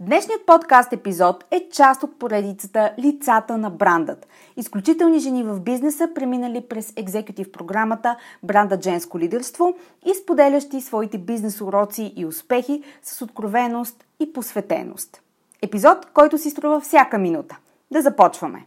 Днешният подкаст епизод е част от поредицата Лицата на брандът. Изключителни жени в бизнеса, преминали през екзекутив програмата Бранда Женско лидерство и споделящи своите бизнес уроци и успехи с откровеност и посветеност. Епизод, който си струва всяка минута. Да започваме!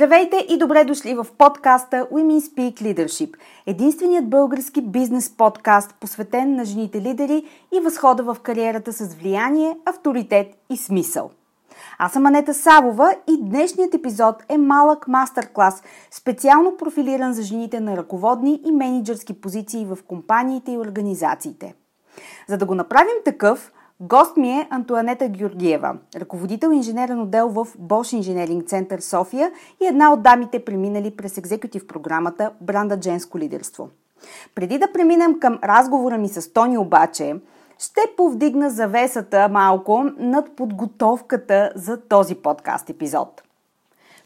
Здравейте и добре дошли в подкаста Women Speak Leadership, единственият български бизнес подкаст, посветен на жените лидери и възхода в кариерата с влияние, авторитет и смисъл. Аз съм Анета Савова и днешният епизод е малък мастер-клас, специално профилиран за жените на ръководни и менеджерски позиции в компаниите и организациите. За да го направим такъв, Гост ми е Антуанета Георгиева, ръководител инженерен отдел в Bosch Инженеринг Център София и една от дамите преминали през екзекутив програмата Бранда Женско лидерство. Преди да преминем към разговора ми с Тони обаче, ще повдигна завесата малко над подготовката за този подкаст епизод.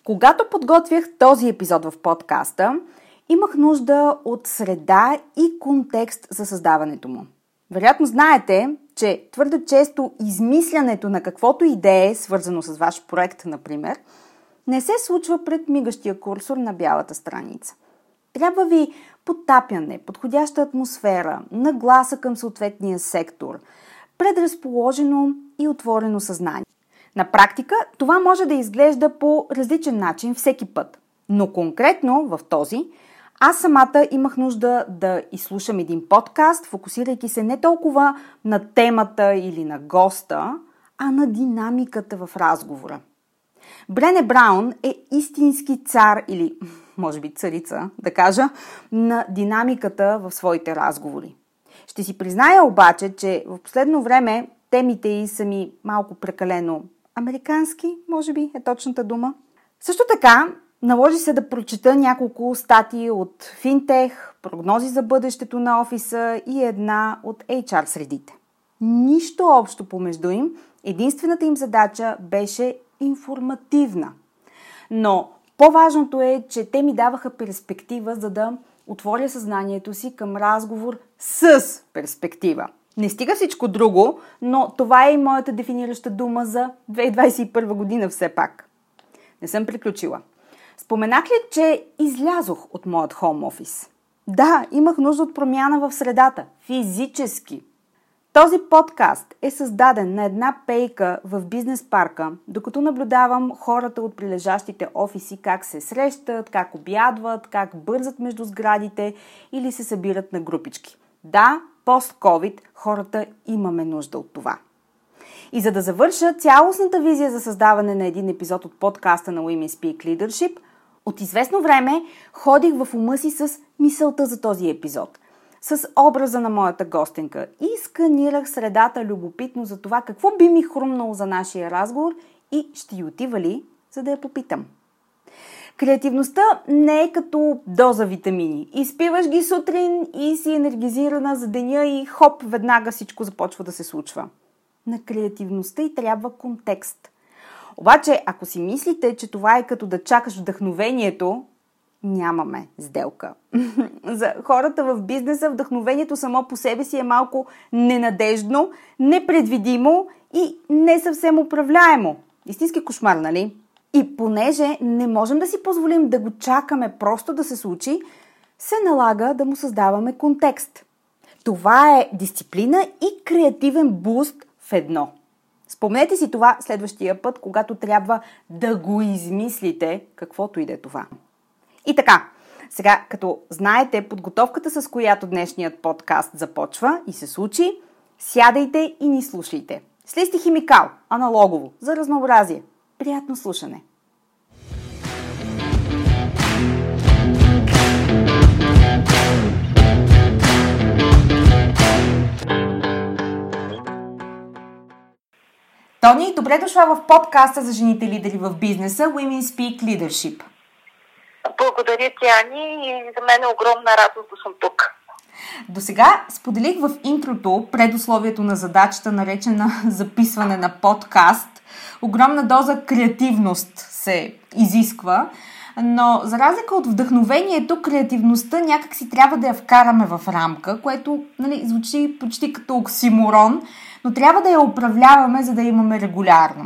Когато подготвях този епизод в подкаста, имах нужда от среда и контекст за създаването му. Вероятно знаете, че твърде често измислянето на каквото идея, свързано с ваш проект, например, не се случва пред мигащия курсор на бялата страница. Трябва ви потапяне, подходяща атмосфера, нагласа към съответния сектор, предразположено и отворено съзнание. На практика това може да изглежда по различен начин всеки път, но конкретно в този – аз самата имах нужда да изслушам един подкаст, фокусирайки се не толкова на темата или на госта, а на динамиката в разговора. Брене Браун е истински цар или, може би, царица, да кажа, на динамиката в своите разговори. Ще си призная обаче, че в последно време темите й са ми малко прекалено американски, може би е точната дума. Също така, Наложи се да прочета няколко статии от финтех, прогнози за бъдещето на офиса и една от HR средите. Нищо общо помежду им, единствената им задача беше информативна. Но по-важното е, че те ми даваха перспектива, за да отворя съзнанието си към разговор с перспектива. Не стига всичко друго, но това е и моята дефинираща дума за 2021 година все пак. Не съм приключила. Споменах ли, че излязох от моят хоум офис? Да, имах нужда от промяна в средата. Физически. Този подкаст е създаден на една пейка в бизнес парка, докато наблюдавам хората от прилежащите офиси как се срещат, как обядват, как бързат между сградите или се събират на групички. Да, пост-ковид хората имаме нужда от това. И за да завърша цялостната визия за създаване на един епизод от подкаста на Women Speak Leadership, от известно време ходих в ума си с мисълта за този епизод, с образа на моята гостенка и сканирах средата любопитно за това какво би ми хрумнало за нашия разговор и ще й отива ли, за да я попитам. Креативността не е като доза витамини. Изпиваш ги сутрин и си енергизирана за деня и хоп, веднага всичко започва да се случва. На креативността и трябва контекст. Обаче, ако си мислите, че това е като да чакаш вдъхновението, нямаме сделка. За хората в бизнеса вдъхновението само по себе си е малко ненадежно, непредвидимо и не съвсем управляемо. Истински кошмар, нали? И понеже не можем да си позволим да го чакаме просто да се случи, се налага да му създаваме контекст. Това е дисциплина и креативен буст в едно. Спомнете си това следващия път, когато трябва да го измислите, каквото и да е това. И така, сега, като знаете подготовката, с която днешният подкаст започва и се случи, сядайте и ни слушайте. С химикал, аналогово, за разнообразие. Приятно слушане! Тони, добре дошла в подкаста за жените лидери в бизнеса Women Speak Leadership. Благодаря ти, Ани, и за мен е огромна радост да съм тук. До сега споделих в интрото предусловието на задачата, наречена записване на подкаст. Огромна доза креативност се изисква, но за разлика от вдъхновението, креативността някак си трябва да я вкараме в рамка, което нали, звучи почти като оксиморон, но трябва да я управляваме, за да имаме регулярно.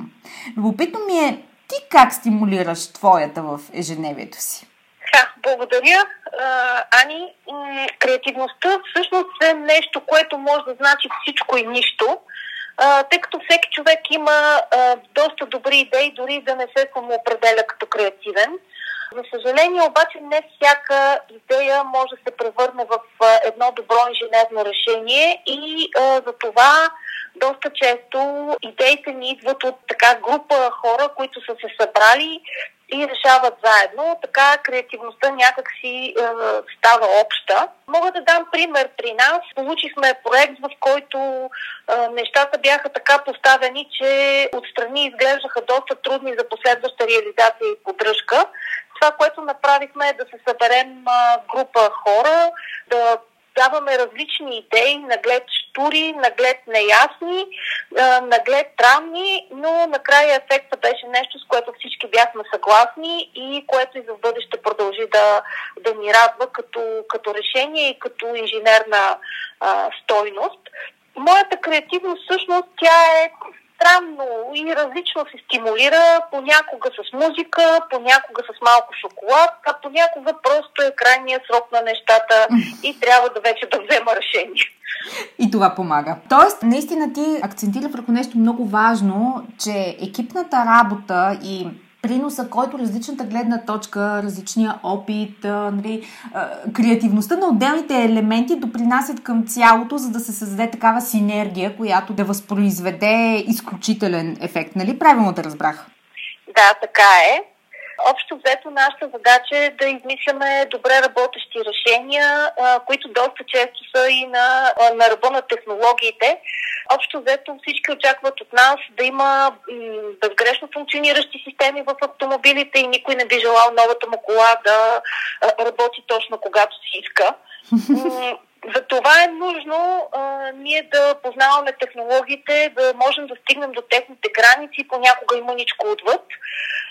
Любопитно ми е ти как стимулираш твоята в ежедневието си? Да, благодаря. Ани, креативността всъщност е нещо, което може да значи всичко и нищо, тъй като всеки човек има доста добри идеи, дори да не се самоопределя като креативен. За съжаление обаче не всяка идея може да се превърне в едно добро инженерно решение и за това доста често идеите ни идват от така група хора, които са се събрали и решават заедно. Така креативността някак си е, става обща. Мога да дам пример при нас. Получихме проект, в който е, нещата бяха така поставени, че отстрани изглеждаха доста трудни за последваща реализация и поддръжка. Това, което направихме е да се съберем група хора, да даваме различни идеи, наглед штури, наглед неясни, наглед странни, но накрая ефекта беше нещо, с което всички бяхме съгласни и което и за бъдеще продължи да, да ни радва като, като решение и като инженерна а, стойност. Моята креативност всъщност тя е странно и различно се стимулира, понякога с музика, понякога с малко шоколад, а понякога просто е крайния срок на нещата и трябва да вече да взема решение. И това помага. Тоест, наистина ти акцентира върху нещо много важно, че екипната работа и приноса, който различната гледна точка, различния опит, нали, креативността на отделните елементи допринасят към цялото, за да се създаде такава синергия, която да възпроизведе изключителен ефект. Нали? Правилно да разбрах. Да, така е. Общо взето нашата задача е да измисляме добре работещи решения, които доста често са и на, на ръба на технологиите. Общо взето всички очакват от нас да има безгрешно функциониращи системи в автомобилите и никой не би желал новата му кола да работи точно когато си иска. За това е нужно а, ние да познаваме технологиите, да можем да стигнем до техните граници, понякога и мъничко отвъд.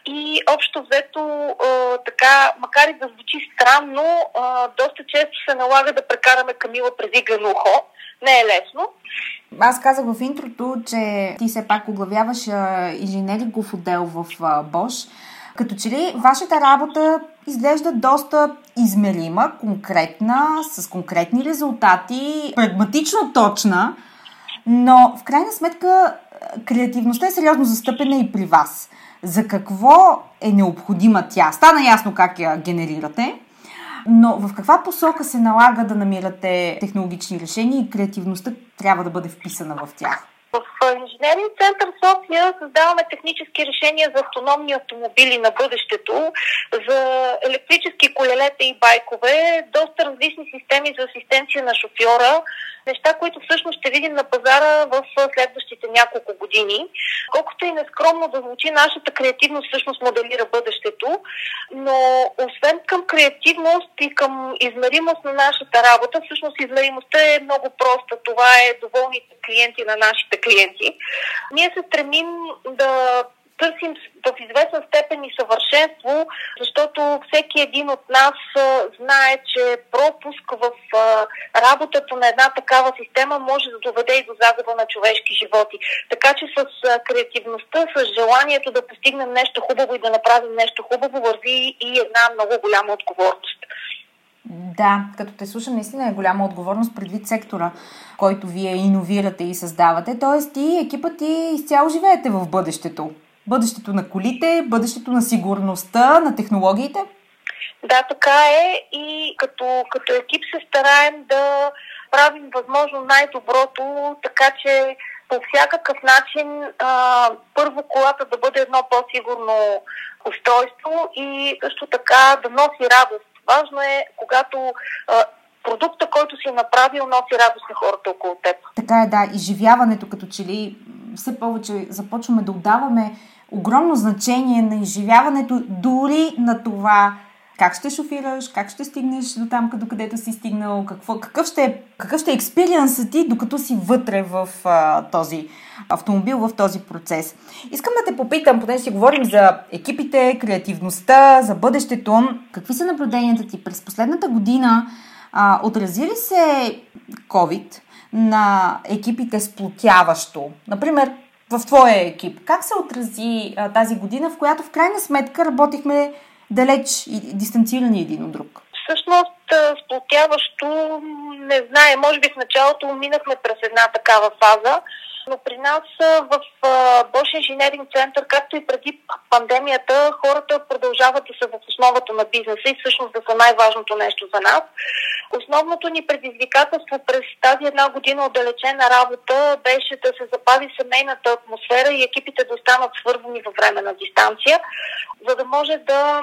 И общо взето, а, така, макар и да звучи странно, а, доста често се налага да прекараме Камила през иглено ухо. Не е лесно. Аз казах в интрото, че ти все пак оглавяваш инженерингов отдел в Бош. Като че ли вашата работа изглежда доста измерима, конкретна, с конкретни резултати, прагматично точна, но в крайна сметка креативността е сериозно застъпена и при вас. За какво е необходима тя? Стана ясно как я генерирате, но в каква посока се налага да намирате технологични решения и креативността трябва да бъде вписана в тях? В Инженерен център София създаваме технически решения за автономни автомобили на бъдещето, за електрически колелета и байкове, доста различни системи за асистенция на шофьора, неща, които всъщност ще видим на пазара в следващите няколко години. Колкото и нескромно да звучи, нашата креативност всъщност моделира бъдещето, но освен към креативност и към измеримост на нашата работа, всъщност измеримостта е много проста. Това е доволните клиенти на нашите клиенти. Ние се стремим да търсим в известна степен и съвършенство, защото всеки един от нас знае, че пропуск в работата на една такава система може да доведе и до загуба на човешки животи. Така че с креативността, с желанието да постигнем нещо хубаво и да направим нещо хубаво, върви и една много голяма отговорност. Да, като те слушам, наистина е голяма отговорност предвид сектора, който вие иновирате и създавате. Тоест и екипът ти изцяло живеете в бъдещето. Бъдещето на колите, бъдещето на сигурността, на технологиите. Да, така е и като, като екип се стараем да правим възможно най-доброто, така че по всякакъв начин а, първо колата да бъде едно по-сигурно устройство и също така да носи радост Важно е, когато а, продукта, който си направил, носи радост на хората около теб. Така е, да. Изживяването, като че ли все повече започваме да отдаваме огромно значение на изживяването, дори на това как ще шофираш, как ще стигнеш до там, до където си стигнал, какво, какъв, ще е, какъв ще е ти, докато си вътре в а, този автомобил, в този процес. Искам да те попитам, понеже си говорим за екипите, креативността, за бъдещето, какви са наблюденията ти през последната година? А, отрази ли се COVID на екипите сплотяващо? Например, в твоя екип. Как се отрази а, тази година, в която в крайна сметка работихме далеч и дистанцирани един от друг? Всъщност, сплотяващо, не знае, може би в началото минахме през една такава фаза, но при нас в Bosch Engineering Center, както и преди пандемията, хората продължават да са в основата на бизнеса и всъщност да са най-важното нещо за нас. Основното ни предизвикателство през тази една година отдалечена работа беше да се запази семейната атмосфера и екипите да останат свързани във време на дистанция, за да може да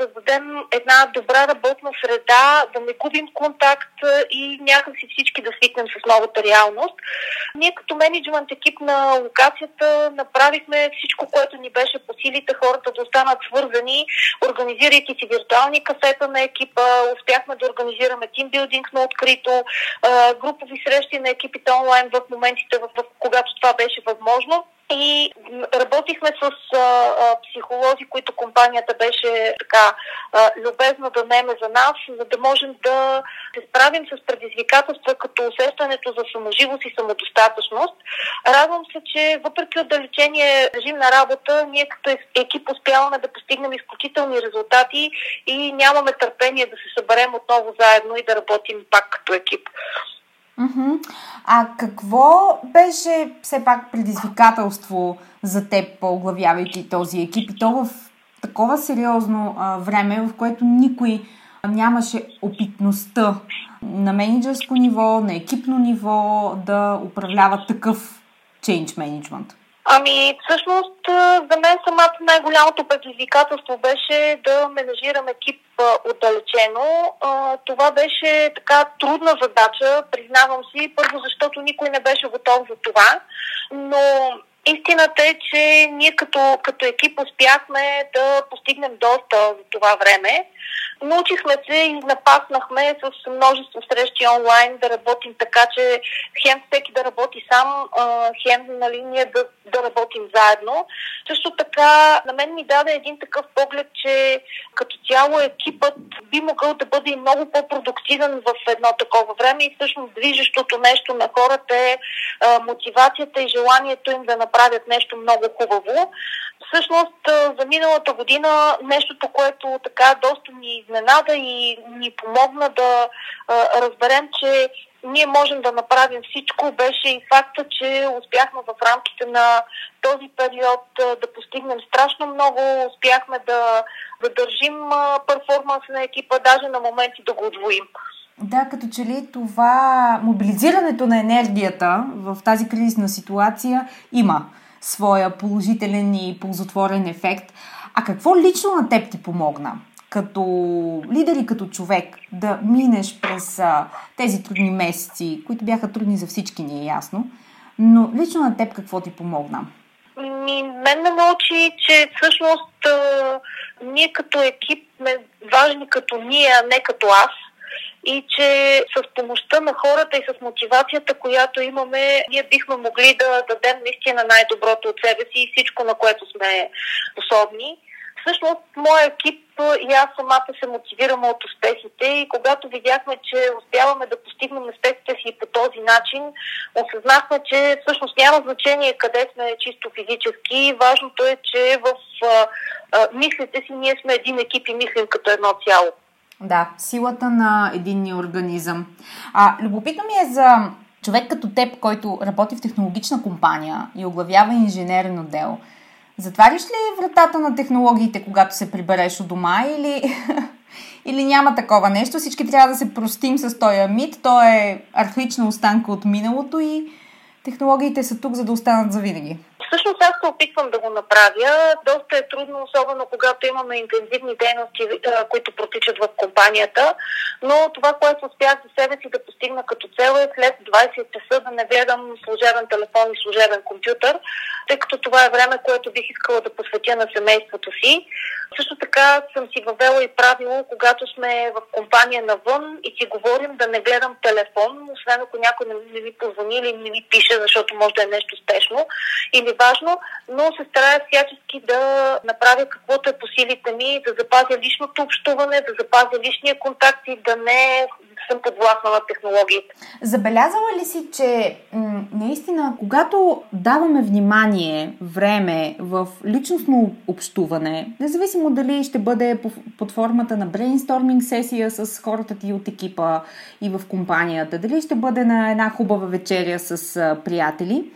създадем една добра работна среда, да не губим контакт и някакси всички да свикнем с новата реалност. Ние като менеджмент екип на локацията направихме всичко, което ни беше по силите, хората да останат свързани, организирайки си виртуални кафета на екипа, успяхме да организираме тимбилдинг на открито, групови срещи на екипите онлайн в моментите, в когато това беше възможно. И работихме с а, психолози, които компанията беше така а, любезна да неме за нас, за да можем да се справим с предизвикателства като усещането за саможивост и самодостатъчност. Радвам се, че въпреки отдалечение режим на работа, ние като екип успяваме да постигнем изключителни резултати и нямаме търпение да се съберем отново заедно и да работим пак като екип. Mm-hmm. А какво беше все пак предизвикателство за теб, оглавявайки този екип и то в такова сериозно а, време, в което никой нямаше опитността на менеджерско ниво, на екипно ниво да управлява такъв change management? Ами, всъщност, за мен самата най-голямото предизвикателство беше да менажирам екип отдалечено. Това беше така трудна задача, признавам си, първо защото никой не беше готов за това, но Истината е, че ние като, като екип успяхме да постигнем доста за това време. Научихме се и напаснахме с множество срещи онлайн да работим така, че хем всеки да работи сам, хем нали, ние да, да работим заедно. Също така на мен ми даде един такъв поглед, че като цяло екипът би могъл да бъде и много по-продуктивен в едно такова време и всъщност движещото нещо на хората е мотивацията и желанието им да направят нещо много хубаво. Всъщност за миналата година нещото, което така доста ни изненада и ни помогна да а, разберем, че ние можем да направим всичко, беше и факта, че успяхме в рамките на този период да постигнем страшно много, успяхме да, да държим перформанс на екипа, даже на моменти да го удвоим. Да, като че ли това мобилизирането на енергията в тази кризисна ситуация има своя положителен и ползотворен ефект. А какво лично на теб ти помогна? Като лидер и като човек да минеш през а, тези трудни месеци, които бяха трудни за всички, ни е ясно, но лично на теб какво ти помогна? Ми, мен ме научи, че всъщност а, ние като екип сме важни като ние, а не като аз. И че с помощта на хората и с мотивацията, която имаме, ние бихме могли да дадем наистина най-доброто от себе си и всичко, на което сме способни всъщност моя екип и аз самата се мотивирам от успехите и когато видяхме, че успяваме да постигнем успехите си по този начин, осъзнахме, че всъщност няма значение къде сме чисто физически. Важното е, че в а, а, мислите си ние сме един екип и мислим като едно цяло. Да, силата на единния организъм. А, любопитно ми е за човек като теб, който работи в технологична компания и оглавява инженерен отдел – Затваряш ли вратата на технологиите, когато се прибереш от дома или, или няма такова нещо? Всички трябва да се простим с този мит. Той е архаична останка от миналото и технологиите са тук, за да останат завинаги. Всъщност аз се опитвам да го направя. Доста е трудно, особено когато имаме интензивни дейности, които протичат в компанията. Но това, което успях за себе си да постигна като цел е след 20 часа да не гледам служебен телефон и служебен компютър, тъй като това е време, което бих искала да посветя на семейството си. Също така съм си въвела и правило, когато сме в компания навън и си говорим да не гледам телефон, освен ако някой не ми позвони или не ми пише, защото може да е нещо спешно или важно, но се старая всячески да направя каквото е по силите ми, да запазя личното общуване, да запазя личния контакт и да не съм подвластна на технологиите. Забелязала ли си, че м- наистина, когато даваме внимание, време в личностно общуване, независимо дали ще бъде под формата на брейнсторминг сесия с хората ти от екипа и в компанията, дали ще бъде на една хубава вечеря с приятели,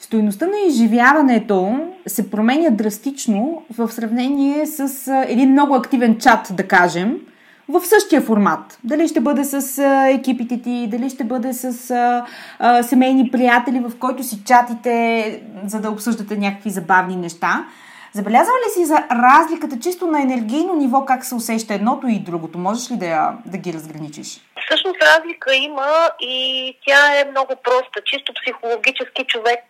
Стоеността на изживяването се променя драстично в сравнение с един много активен чат, да кажем, в същия формат. Дали ще бъде с екипите ти, дали ще бъде с а, семейни приятели, в който си чатите, за да обсъждате някакви забавни неща. Забелязва ли си за разликата чисто на енергийно ниво, как се усеща едното и другото? Можеш ли да, да ги разграничиш? Всъщност разлика има и тя е много проста. Чисто психологически човек,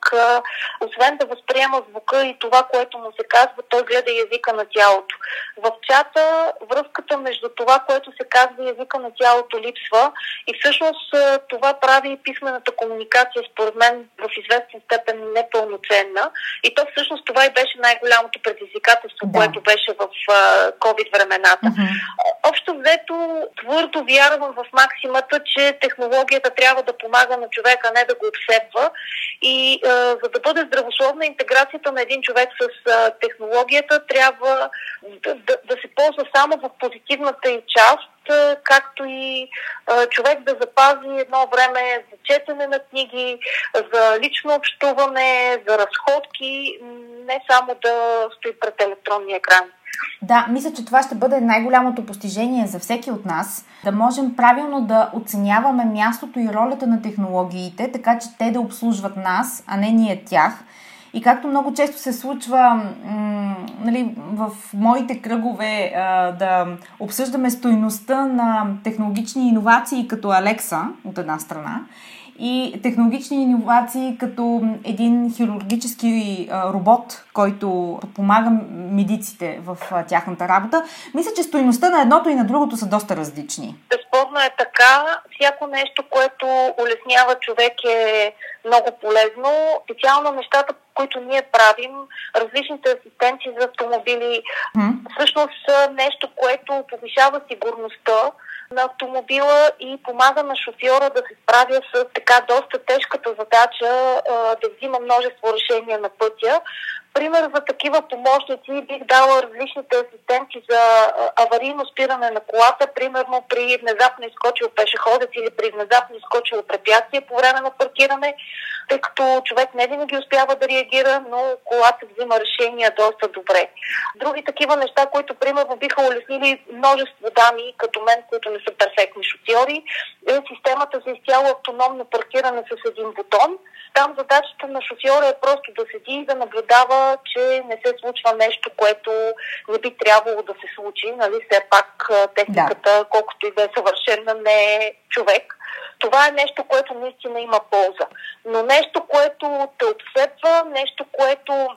освен да възприема звука и това, което му се казва, той гледа езика на тялото. В чата връзката между това, което се казва и езика на тялото липсва и всъщност това прави писмената комуникация, според мен, в известен степен непълноценна. И то всъщност това и беше най-голямото предизвикателство, да. което беше в COVID времената. Uh-huh. Общо взето, твърдо вярвам в максимата, че технологията трябва да помага на човека, не да го обсебва. И а, за да бъде здравословна интеграцията на един човек с а, технологията, трябва да, да, да се ползва само в позитивната и част, както и а, човек да запази едно време за четене на книги, за лично общуване, за разходки, не само да стои пред електронния екран. Да, мисля, че това ще бъде най-голямото постижение за всеки от нас. Да можем правилно да оценяваме мястото и ролята на технологиите, така че те да обслужват нас, а не ние тях. И както много често се случва м- нали, в моите кръгове а, да обсъждаме стойността на технологични иновации като Алекса от една страна и технологични иновации като един хирургически робот, който помага медиците в тяхната работа. Мисля, че стоеността на едното и на другото са доста различни. Безспорно е така. Всяко нещо, което улеснява човек е много полезно. Специално нещата, които ние правим, различните асистенции за автомобили, mm. всъщност нещо, което повишава сигурността на автомобила и помага на шофьора да се справя с така доста тежката задача да взима множество решения на пътя. Пример за такива помощници бих дала различните асистенти за аварийно спиране на колата, примерно при внезапно изкочил пешеходец или при внезапно изкочило препятствие по време на паркиране, тъй като човек не винаги успява да реагира, но колата взима решения доста добре. Други такива неща, които примерно биха улеснили множество дами, като мен, които не са перфектни шофьори, е системата за изцяло автономно паркиране с един бутон. Там задачата на шофьора е просто да седи и да наблюдава, че не се случва нещо, което не би трябвало да се случи. Нали? Все пак техниката, да. колкото и да е съвършена, не е човек. Това е нещо, което наистина има полза. Но нещо, което те обсепва, нещо, което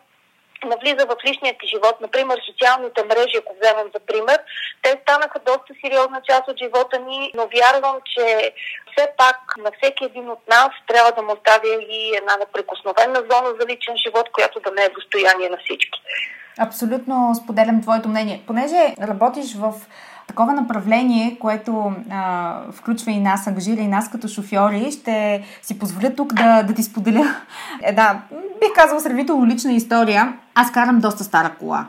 навлиза в личният ти живот. Например, социалните мрежи, ако вземем за пример, те станаха доста сериозна част от живота ни, но вярвам, че все пак на всеки един от нас трябва да му оставя и една неприкосновена зона за личен живот, която да не е достояние на всички. Абсолютно споделям твоето мнение. Понеже работиш в такова направление, което а, включва и нас, ангажира и нас като шофьори, ще си позволя тук да, да ти споделя една, бих казала, сравнително лична история. Аз карам доста стара кола.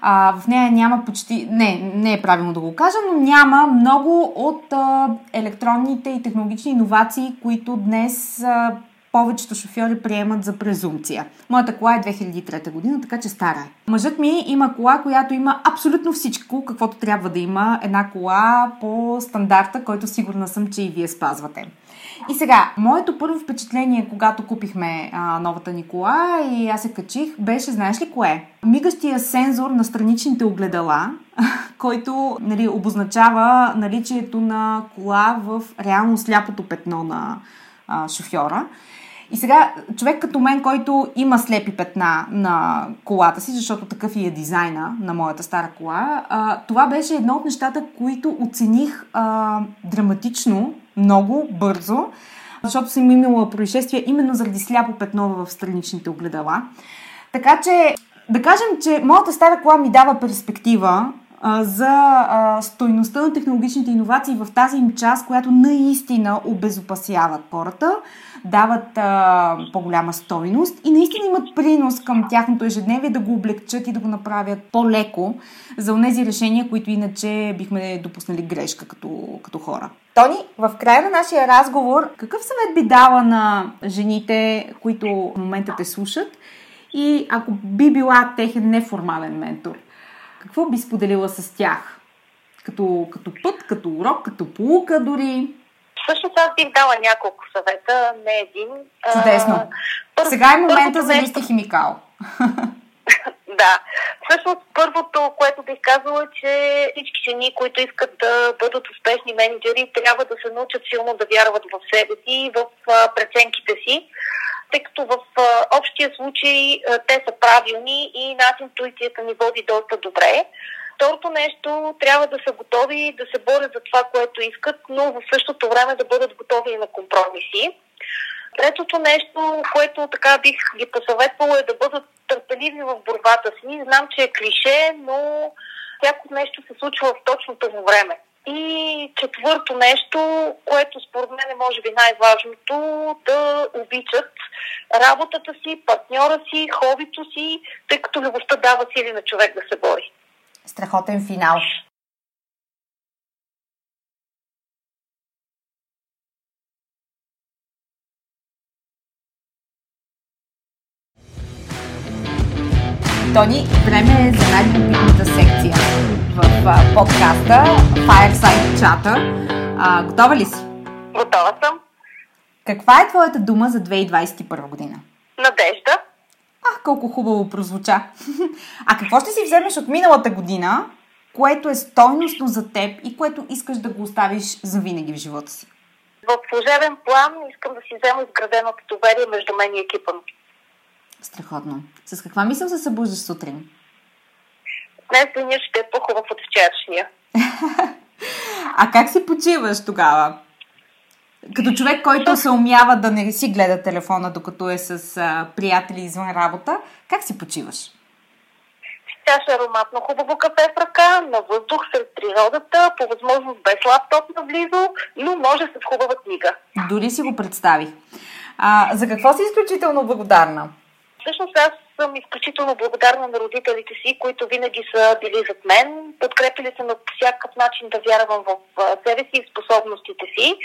А, в нея няма почти, не, не е правилно да го кажа, но няма много от а, електронните и технологични иновации, които днес а, повечето шофьори приемат за презумпция. Моята кола е 2003 година, така че стара е. Мъжът ми има кола, която има абсолютно всичко, каквото трябва да има една кола по стандарта, който сигурна съм, че и вие спазвате. И сега, моето първо впечатление, когато купихме а, новата ни кола и аз се качих, беше, знаеш ли кое? Мигащия сензор на страничните огледала, който нали, обозначава наличието на кола в реално сляпото петно на а, шофьора. И сега, човек като мен, който има слепи петна на колата си, защото такъв и е дизайна на моята стара кола, а, това беше едно от нещата, които оцених а, драматично, много бързо, защото съм имала происшествие именно заради сляпо петно в страничните огледала. Така че, да кажем, че моята стара кола ми дава перспектива за а, стойността на технологичните иновации в тази им част, която наистина обезопасяват хората дават по-голяма стойност и наистина имат принос към тяхното ежедневие да го облегчат и да го направят по-леко за тези решения, които иначе бихме допуснали грешка като, като хора. Тони, в края на нашия разговор, какъв съвет би дала на жените, които в момента те слушат и ако би била техен неформален ментор, какво би споделила с тях? Като, като път, като урок, като полука дори? Всъщност аз бих дала няколко съвета, не един. Чудесно. Първо, Сега е момента за листи химикал. да. Всъщност първото, което бих казала е, че всички жени, които искат да бъдат успешни менеджери, трябва да се научат силно да вярват в себе си и в преценките си тъй като в общия случай те са правилни и нас интуицията ни води доста добре. Второто нещо, трябва да са готови да се борят за това, което искат, но в същото време да бъдат готови и на компромиси. Третото нещо, което така бих ги посъветвала е да бъдат търпеливи в борбата си. Знам, че е клише, но всяко нещо се случва в точното му време. И четвърто нещо, което според мен е може би най-важното, да обичат работата си, партньора си, хобито си, тъй като любовта дава сили на човек да се бори. Страхотен финал. Тони, време е за а, подкаста Fireside Chat. А, готова ли си? Готова съм. Каква е твоята дума за 2021 година? Надежда. Ах, колко хубаво прозвуча. А какво ще си вземеш от миналата година, което е стойностно за теб и което искаш да го оставиш за винаги в живота си? В служебен план искам да си взема изграденото доверие между мен и екипа ми. Страхотно. С каква мисъл се събуждаш сутрин? Днес денят ще е по-хубав от вчерашния. а как си почиваш тогава? Като човек, който се умява да не си гледа телефона, докато е с а, приятели извън работа, как си почиваш? чаша ароматно хубаво кафе в ръка, на въздух сред природата, по възможност без лаптоп наблизо, но може с хубава книга. Дори си го представих. А, за какво си изключително благодарна? Всъщност аз съм изключително благодарна на родителите си, които винаги са били зад мен. Подкрепили са на всякакъв начин да вярвам в себе си и способностите си.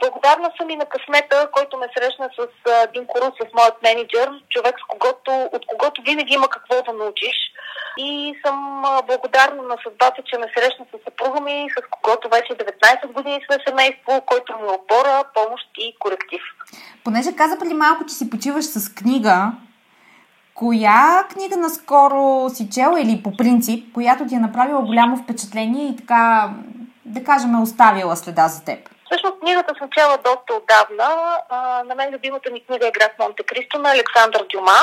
Благодарна съм и на късмета, който ме срещна с Дин Корус, с моят менеджер, човек, с когото, от когото винаги има какво да научиш. И съм благодарна на съдбата, че ме срещна с съпруга ми, с когото вече 19 години сме семейство, който ми е опора, помощ и коректив. Понеже каза преди малко, че си почиваш с книга, коя книга наскоро си чела или по принцип, която ти е направила голямо впечатление и така, да кажем, е оставила следа за теб? Всъщност книгата съм чела доста отдавна. А, на мен любимата ми книга е Град Монте Кристо на Александър Дюма.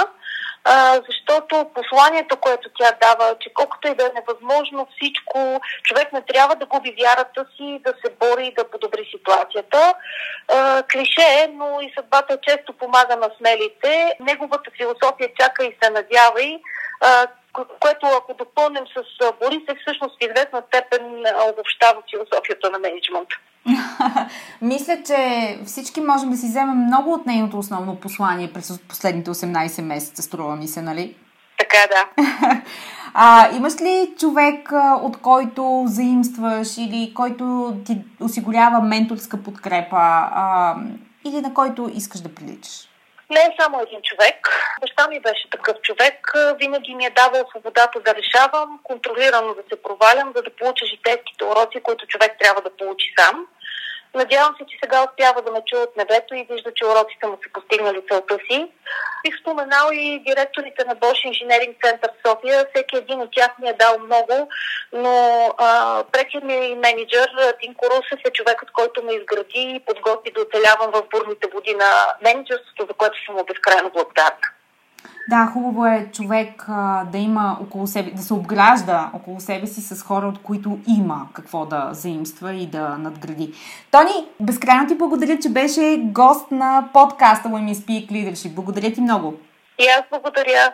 А, защото посланието, което тя дава, че колкото и да е невъзможно всичко, човек не трябва да губи вярата си, да се бори и да подобри ситуацията. А, клише е, но и съдбата често помага на смелите. Неговата философия чака и се надявай, а, което ако допълним с Борис, е всъщност в известна степен обобщава философията на менеджмента. Мисля, че всички можем да си вземем много от нейното основно послание през последните 18 месеца, струва ми се, нали? Така, да. а, имаш ли човек, от който заимстваш или който ти осигурява менторска подкрепа а, или на който искаш да приличаш? Не е само един човек. Баща ми беше такъв човек. Винаги ми е давал свободата да решавам, контролирано да се провалям, за да получа житейските уроци, които човек трябва да получи сам. Надявам се, че сега успява да ме чуе от небето и вижда, че уроците му са постигнали целта си. Бих споменал и директорите на Bosch Center в София. Всеки един от тях ми е дал много, но прекият ми менеджер Тин Корусев е човекът, който ме изгради и подготви да оцелявам в бурните води на менеджерството, за което съм безкрайно благодарна. Да, хубаво е човек а, да има около себе, да се обгражда около себе си с хора, от които има какво да заимства и да надгради. Тони, безкрайно ти благодаря, че беше гост на подкаста Women Speak Leadership. Благодаря ти много. И аз благодаря.